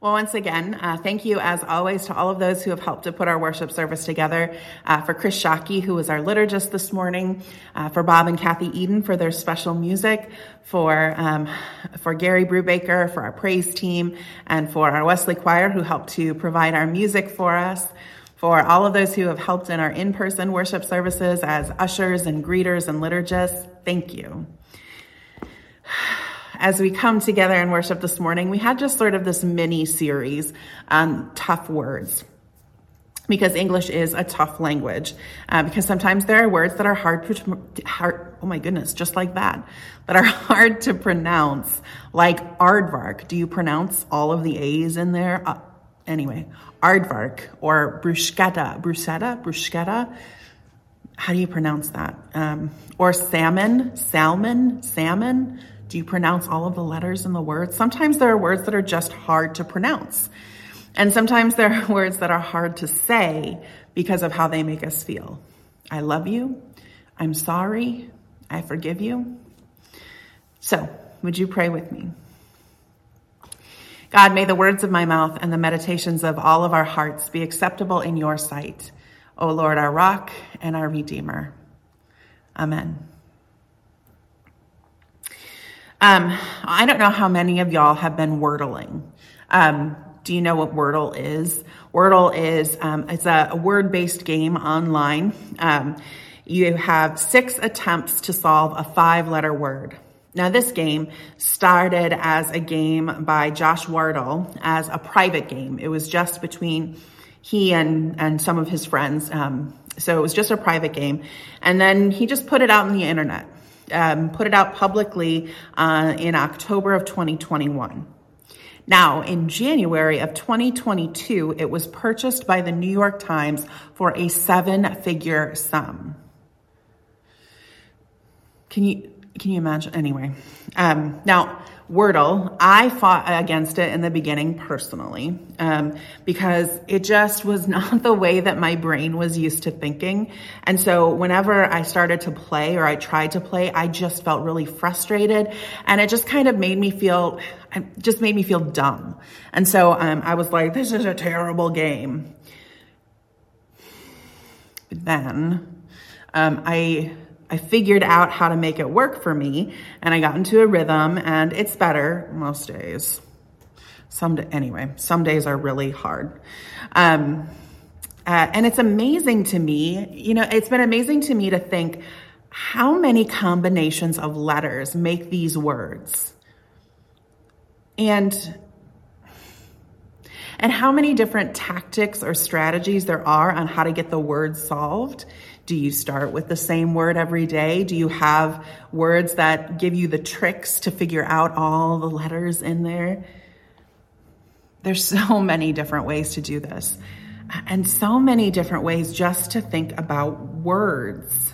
Well, once again, uh, thank you as always to all of those who have helped to put our worship service together. Uh, for Chris Shockey, who was our liturgist this morning, uh, for Bob and Kathy Eden for their special music, for um, for Gary Brubaker for our praise team, and for our Wesley Choir who helped to provide our music for us. For all of those who have helped in our in-person worship services as ushers and greeters and liturgists, thank you as we come together and worship this morning, we had just sort of this mini series on tough words. Because English is a tough language. Uh, because sometimes there are words that are hard to, hard, oh my goodness, just like that, that are hard to pronounce, like aardvark. Do you pronounce all of the A's in there? Uh, anyway, aardvark or bruschetta, bruschetta, bruschetta. How do you pronounce that? Um, or salmon, salmon, salmon. Do you pronounce all of the letters in the words? Sometimes there are words that are just hard to pronounce. And sometimes there are words that are hard to say because of how they make us feel. I love you. I'm sorry. I forgive you. So, would you pray with me? God, may the words of my mouth and the meditations of all of our hearts be acceptable in your sight. O Lord, our rock and our redeemer. Amen. Um, I don't know how many of y'all have been wordling. Um, do you know what Wordle is? Wordle is um, it's a, a word-based game online. Um, you have six attempts to solve a five-letter word. Now, this game started as a game by Josh Wardle as a private game. It was just between he and and some of his friends. Um, so it was just a private game, and then he just put it out on the internet um, put it out publicly uh, in October of 2021. Now, in January of 2022, it was purchased by the New York Times for a seven figure sum. Can you, can you imagine? Anyway, um, now Wordle, I fought against it in the beginning personally um, because it just was not the way that my brain was used to thinking. And so whenever I started to play or I tried to play, I just felt really frustrated and it just kind of made me feel, just made me feel dumb. And so um, I was like, this is a terrible game. But then um, I I figured out how to make it work for me and I got into a rhythm and it's better most days. Some anyway, some days are really hard. Um, uh, and it's amazing to me, you know, it's been amazing to me to think how many combinations of letters make these words. And and how many different tactics or strategies there are on how to get the word solved do you start with the same word every day? Do you have words that give you the tricks to figure out all the letters in there? There's so many different ways to do this and so many different ways just to think about words.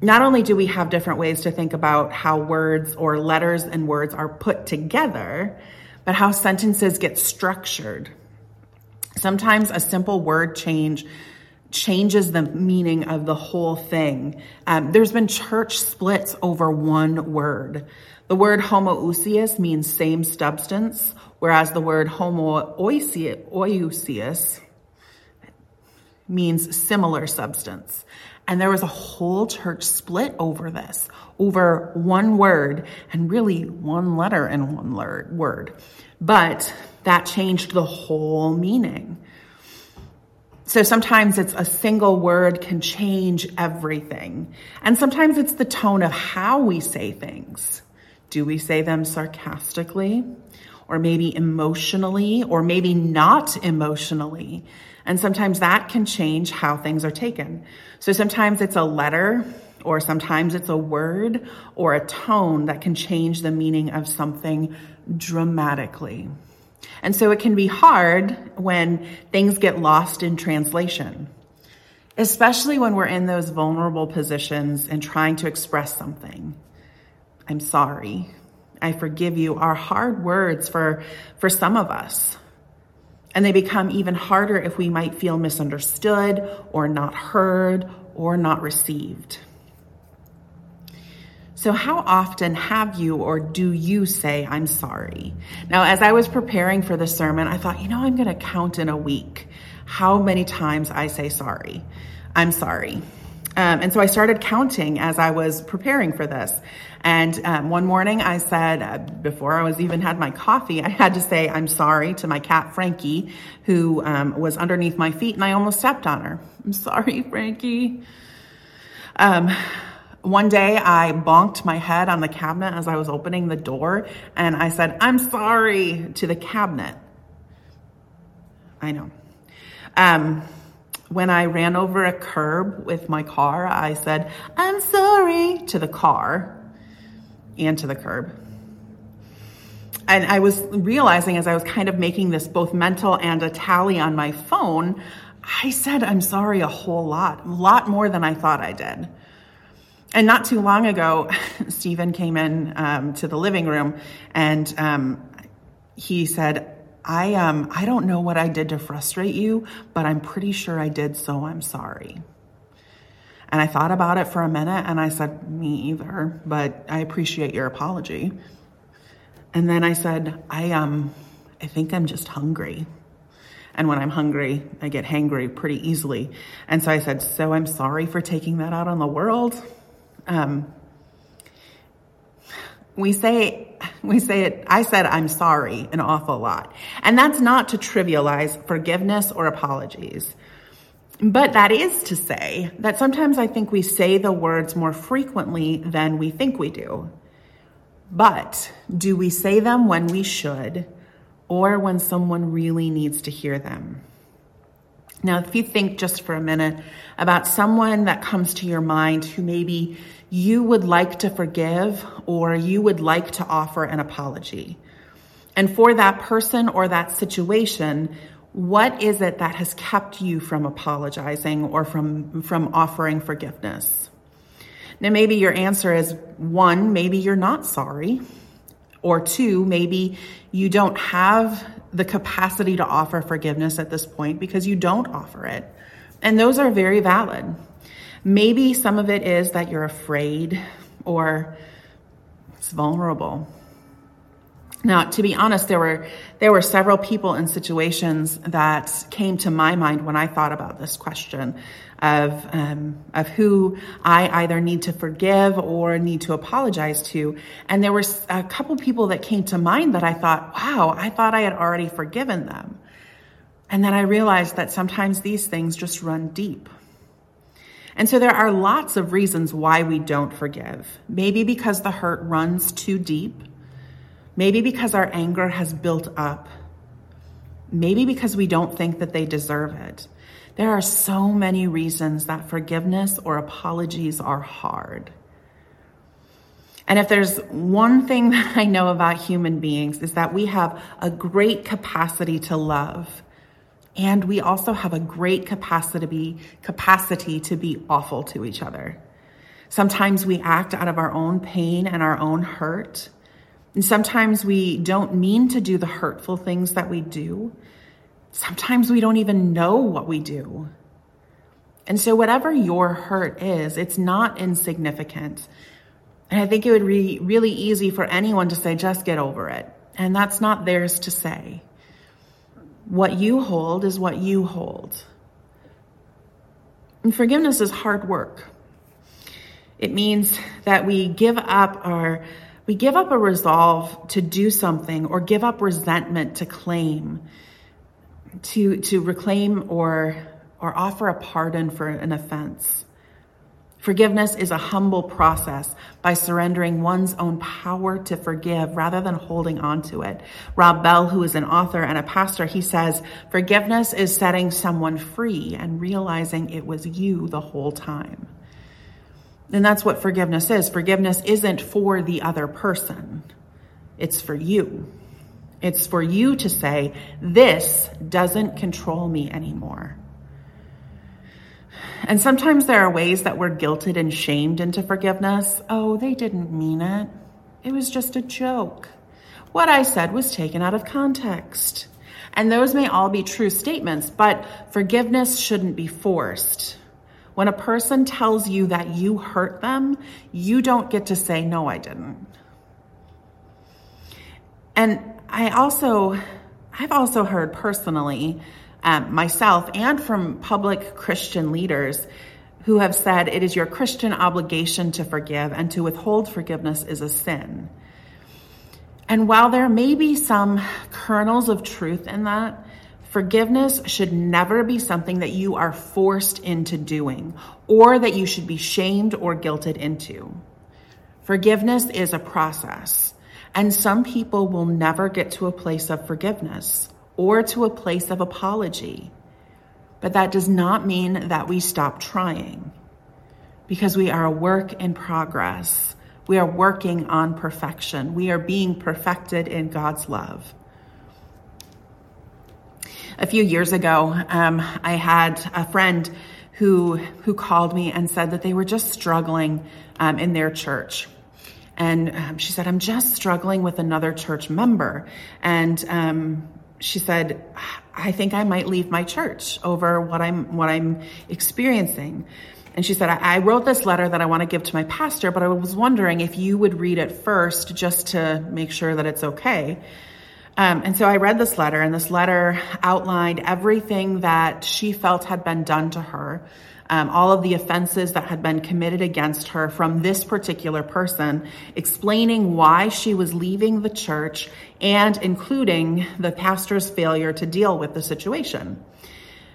Not only do we have different ways to think about how words or letters and words are put together, but how sentences get structured. Sometimes a simple word change changes the meaning of the whole thing. Um, there's been church splits over one word. The word homoousios means same substance, whereas the word homoiousios means similar substance. And there was a whole church split over this, over one word and really one letter and one word. But that changed the whole meaning. So sometimes it's a single word can change everything. And sometimes it's the tone of how we say things. Do we say them sarcastically or maybe emotionally or maybe not emotionally? And sometimes that can change how things are taken. So sometimes it's a letter or sometimes it's a word or a tone that can change the meaning of something dramatically. And so it can be hard when things get lost in translation, especially when we're in those vulnerable positions and trying to express something. I'm sorry. I forgive you are hard words for, for some of us. And they become even harder if we might feel misunderstood or not heard or not received. So, how often have you or do you say, I'm sorry? Now, as I was preparing for the sermon, I thought, you know, I'm going to count in a week how many times I say sorry. I'm sorry. Um, and so I started counting as I was preparing for this. And um, one morning I said, uh, before I was even had my coffee, I had to say, I'm sorry to my cat, Frankie, who um, was underneath my feet and I almost stepped on her. I'm sorry, Frankie. One day I bonked my head on the cabinet as I was opening the door and I said, I'm sorry to the cabinet. I know. Um, when I ran over a curb with my car, I said, I'm sorry to the car and to the curb. And I was realizing as I was kind of making this both mental and a tally on my phone, I said, I'm sorry a whole lot, a lot more than I thought I did. And not too long ago, Stephen came in um, to the living room and um, he said, I, um, I don't know what I did to frustrate you, but I'm pretty sure I did, so I'm sorry. And I thought about it for a minute and I said, Me either, but I appreciate your apology. And then I said, I, um, I think I'm just hungry. And when I'm hungry, I get hangry pretty easily. And so I said, So I'm sorry for taking that out on the world. Um, we say, we say it, I said I'm sorry an awful lot. And that's not to trivialize forgiveness or apologies. But that is to say that sometimes I think we say the words more frequently than we think we do. But do we say them when we should or when someone really needs to hear them? Now, if you think just for a minute about someone that comes to your mind who maybe you would like to forgive or you would like to offer an apology. And for that person or that situation, what is it that has kept you from apologizing or from, from offering forgiveness? Now, maybe your answer is one, maybe you're not sorry. Or two, maybe you don't have the capacity to offer forgiveness at this point because you don't offer it. And those are very valid. Maybe some of it is that you're afraid or it's vulnerable. Now, to be honest, there were there were several people and situations that came to my mind when I thought about this question of um, of who I either need to forgive or need to apologize to. And there were a couple people that came to mind that I thought, wow, I thought I had already forgiven them. And then I realized that sometimes these things just run deep. And so there are lots of reasons why we don't forgive. Maybe because the hurt runs too deep. Maybe because our anger has built up. Maybe because we don't think that they deserve it. There are so many reasons that forgiveness or apologies are hard. And if there's one thing that I know about human beings is that we have a great capacity to love and we also have a great capacity to be, capacity to be awful to each other. Sometimes we act out of our own pain and our own hurt. And sometimes we don't mean to do the hurtful things that we do. Sometimes we don't even know what we do. And so, whatever your hurt is, it's not insignificant. And I think it would be really easy for anyone to say, just get over it. And that's not theirs to say. What you hold is what you hold. And forgiveness is hard work. It means that we give up our we give up a resolve to do something or give up resentment to claim to to reclaim or or offer a pardon for an offense. Forgiveness is a humble process by surrendering one's own power to forgive rather than holding on to it. Rob Bell, who is an author and a pastor, he says, forgiveness is setting someone free and realizing it was you the whole time. And that's what forgiveness is. Forgiveness isn't for the other person. It's for you. It's for you to say, this doesn't control me anymore. And sometimes there are ways that we're guilted and shamed into forgiveness. Oh, they didn't mean it. It was just a joke. What I said was taken out of context. And those may all be true statements, but forgiveness shouldn't be forced. When a person tells you that you hurt them, you don't get to say, no, I didn't. And I also, I've also heard personally, um, myself and from public Christian leaders who have said it is your Christian obligation to forgive and to withhold forgiveness is a sin. And while there may be some kernels of truth in that, forgiveness should never be something that you are forced into doing or that you should be shamed or guilted into. Forgiveness is a process, and some people will never get to a place of forgiveness or to a place of apology. But that does not mean that we stop trying because we are a work in progress we are working on perfection. We are being perfected in God's love. A few years ago, um, I had a friend who who called me and said that they were just struggling um, in their church. And um, she said, "I'm just struggling with another church member." And um, she said, "I think I might leave my church over what I'm what I'm experiencing." And she said, I, I wrote this letter that I want to give to my pastor, but I was wondering if you would read it first just to make sure that it's okay. Um, and so I read this letter, and this letter outlined everything that she felt had been done to her, um, all of the offenses that had been committed against her from this particular person, explaining why she was leaving the church and including the pastor's failure to deal with the situation.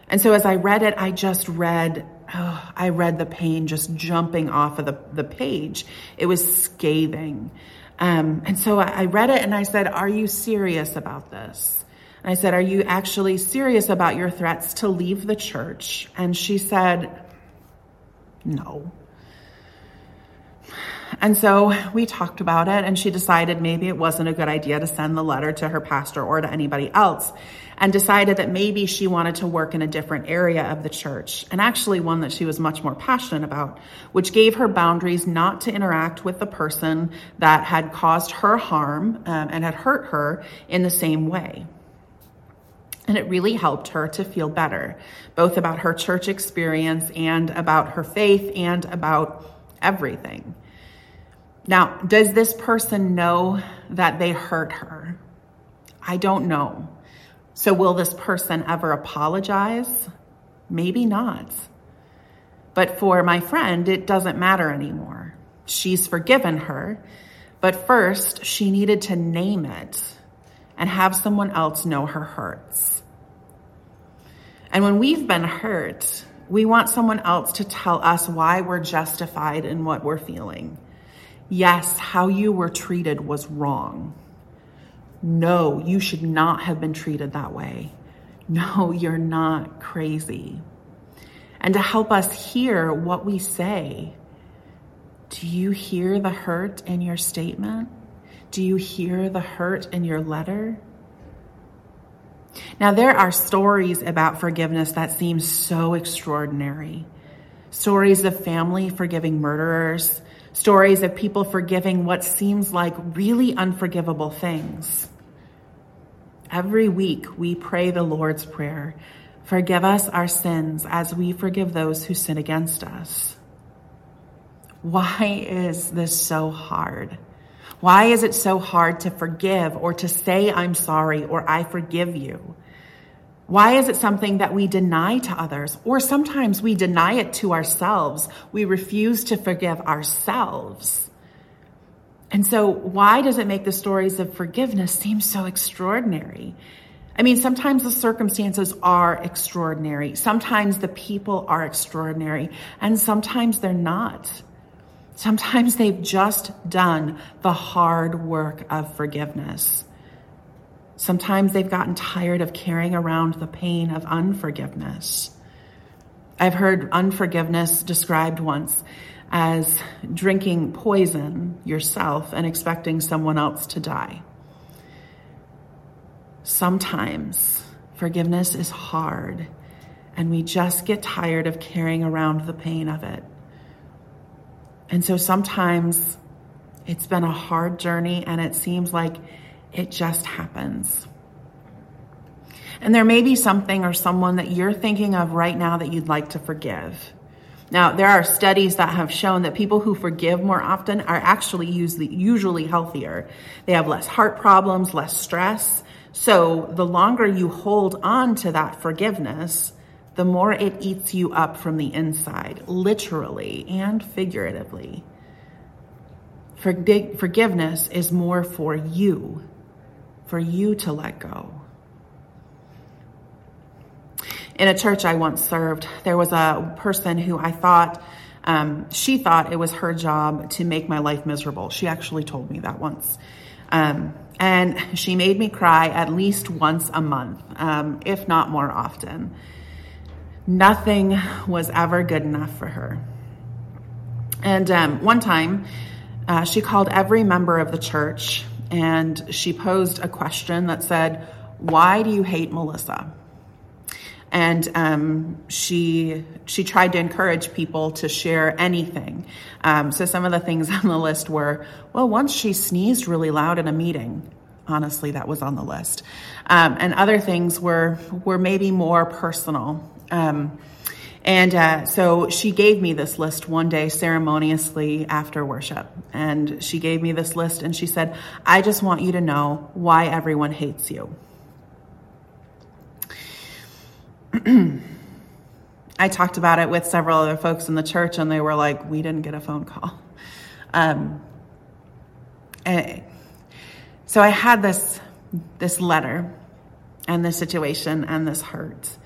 And so as I read it, I just read oh, I read the pain just jumping off of the, the page. It was scathing. Um, and so I, I read it and I said, Are you serious about this? I said, Are you actually serious about your threats to leave the church? And she said, No. And so we talked about it, and she decided maybe it wasn't a good idea to send the letter to her pastor or to anybody else and decided that maybe she wanted to work in a different area of the church, and actually one that she was much more passionate about, which gave her boundaries not to interact with the person that had caused her harm um, and had hurt her in the same way. And it really helped her to feel better, both about her church experience and about her faith and about everything. Now, does this person know that they hurt her? I don't know. So, will this person ever apologize? Maybe not. But for my friend, it doesn't matter anymore. She's forgiven her, but first she needed to name it and have someone else know her hurts. And when we've been hurt, we want someone else to tell us why we're justified in what we're feeling. Yes, how you were treated was wrong. No, you should not have been treated that way. No, you're not crazy. And to help us hear what we say, do you hear the hurt in your statement? Do you hear the hurt in your letter? Now, there are stories about forgiveness that seem so extraordinary. Stories of family forgiving murderers, stories of people forgiving what seems like really unforgivable things. Every week we pray the Lord's Prayer Forgive us our sins as we forgive those who sin against us. Why is this so hard? Why is it so hard to forgive or to say, I'm sorry or I forgive you? Why is it something that we deny to others? Or sometimes we deny it to ourselves. We refuse to forgive ourselves. And so, why does it make the stories of forgiveness seem so extraordinary? I mean, sometimes the circumstances are extraordinary. Sometimes the people are extraordinary. And sometimes they're not. Sometimes they've just done the hard work of forgiveness. Sometimes they've gotten tired of carrying around the pain of unforgiveness. I've heard unforgiveness described once as drinking poison yourself and expecting someone else to die. Sometimes forgiveness is hard and we just get tired of carrying around the pain of it. And so sometimes it's been a hard journey and it seems like it just happens. And there may be something or someone that you're thinking of right now that you'd like to forgive. Now, there are studies that have shown that people who forgive more often are actually usually, healthier. They have less heart problems, less stress. So the longer you hold on to that forgiveness, the more it eats you up from the inside, literally and figuratively. Forgiveness is more for you, for you to let go. In a church I once served, there was a person who I thought, um, she thought it was her job to make my life miserable. She actually told me that once. Um, and she made me cry at least once a month, um, if not more often. Nothing was ever good enough for her. And um, one time, uh, she called every member of the church and she posed a question that said, Why do you hate Melissa? And um, she she tried to encourage people to share anything. Um, so some of the things on the list were, well, once she sneezed really loud in a meeting. Honestly, that was on the list. Um, and other things were were maybe more personal. Um, and uh, so she gave me this list one day ceremoniously after worship. And she gave me this list and she said, I just want you to know why everyone hates you. I talked about it with several other folks in the church and they were like, we didn't get a phone call. Um, so I had this, this letter and this situation and this hurt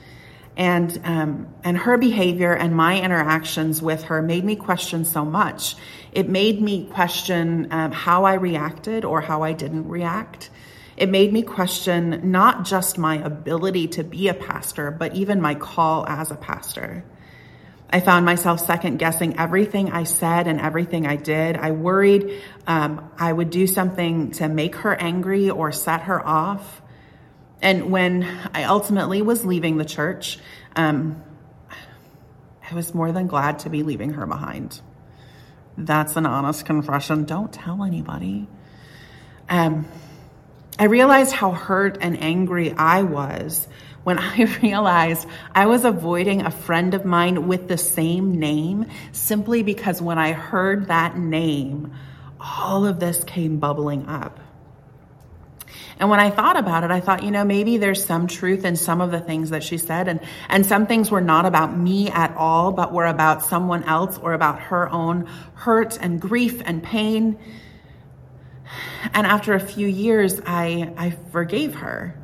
and um, and her behavior and my interactions with her made me question so much. It made me question um, how I reacted or how I didn't react. It made me question not just my ability to be a pastor, but even my call as a pastor. I found myself second guessing everything I said and everything I did. I worried um, I would do something to make her angry or set her off. And when I ultimately was leaving the church, um, I was more than glad to be leaving her behind. That's an honest confession. Don't tell anybody. Um, I realized how hurt and angry I was when I realized I was avoiding a friend of mine with the same name simply because when I heard that name, all of this came bubbling up. And when I thought about it, I thought, you know, maybe there's some truth in some of the things that she said. And, and some things were not about me at all, but were about someone else or about her own hurt and grief and pain. And after a few years, I, I forgave her.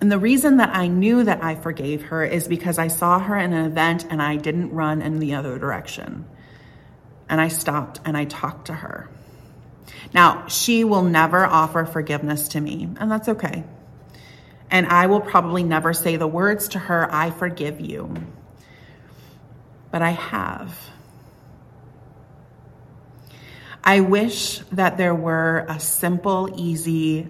And the reason that I knew that I forgave her is because I saw her in an event and I didn't run in the other direction. And I stopped and I talked to her. Now, she will never offer forgiveness to me, and that's okay. And I will probably never say the words to her, I forgive you. But I have. I wish that there were a simple, easy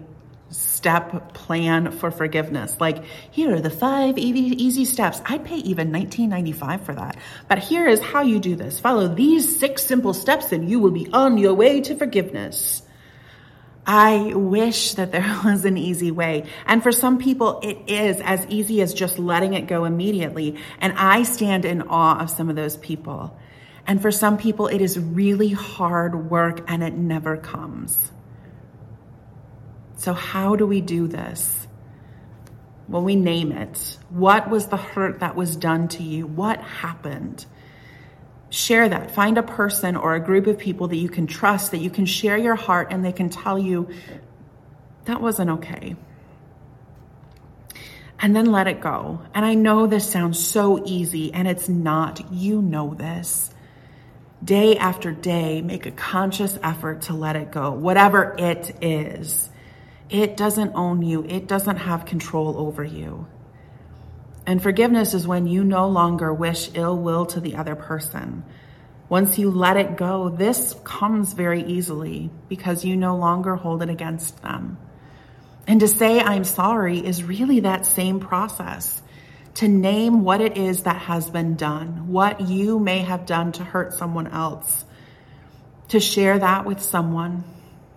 step plan for forgiveness. Like, here are the five easy steps. I'd pay even $19.95 for that. But here is how you do this. Follow these six simple steps and you will be on your way to forgiveness. I wish that there was an easy way. And for some people, it is as easy as just letting it go immediately. And I stand in awe of some of those people. And for some people, it is really hard work and it never comes. So, how do we do this? Well, we name it. What was the hurt that was done to you? What happened? Share that. Find a person or a group of people that you can trust, that you can share your heart, and they can tell you that wasn't okay. And then let it go. And I know this sounds so easy, and it's not. You know this. Day after day, make a conscious effort to let it go, whatever it is. It doesn't own you. It doesn't have control over you. And forgiveness is when you no longer wish ill will to the other person. Once you let it go, this comes very easily because you no longer hold it against them. And to say I'm sorry is really that same process. To name what it is that has been done, what you may have done to hurt someone else, to share that with someone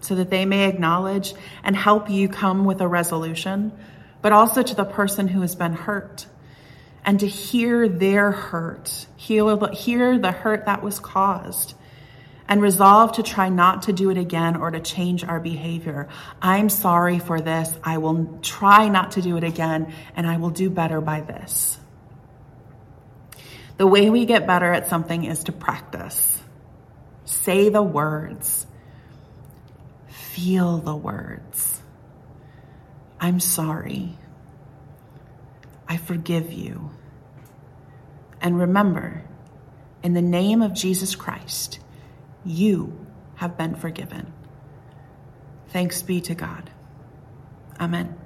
so that they may acknowledge and help you come with a resolution, but also to the person who has been hurt. and to hear their hurt, hear, hear the hurt that was caused, and resolve to try not to do it again or to change our behavior. I'm sorry for this. I will try not to do it again, and I will do better by this. The way we get better at something is to practice. Say the words, feel the words. I'm sorry. I forgive you. And remember, in the name of Jesus Christ, you have been forgiven. Thanks be to God. Amen.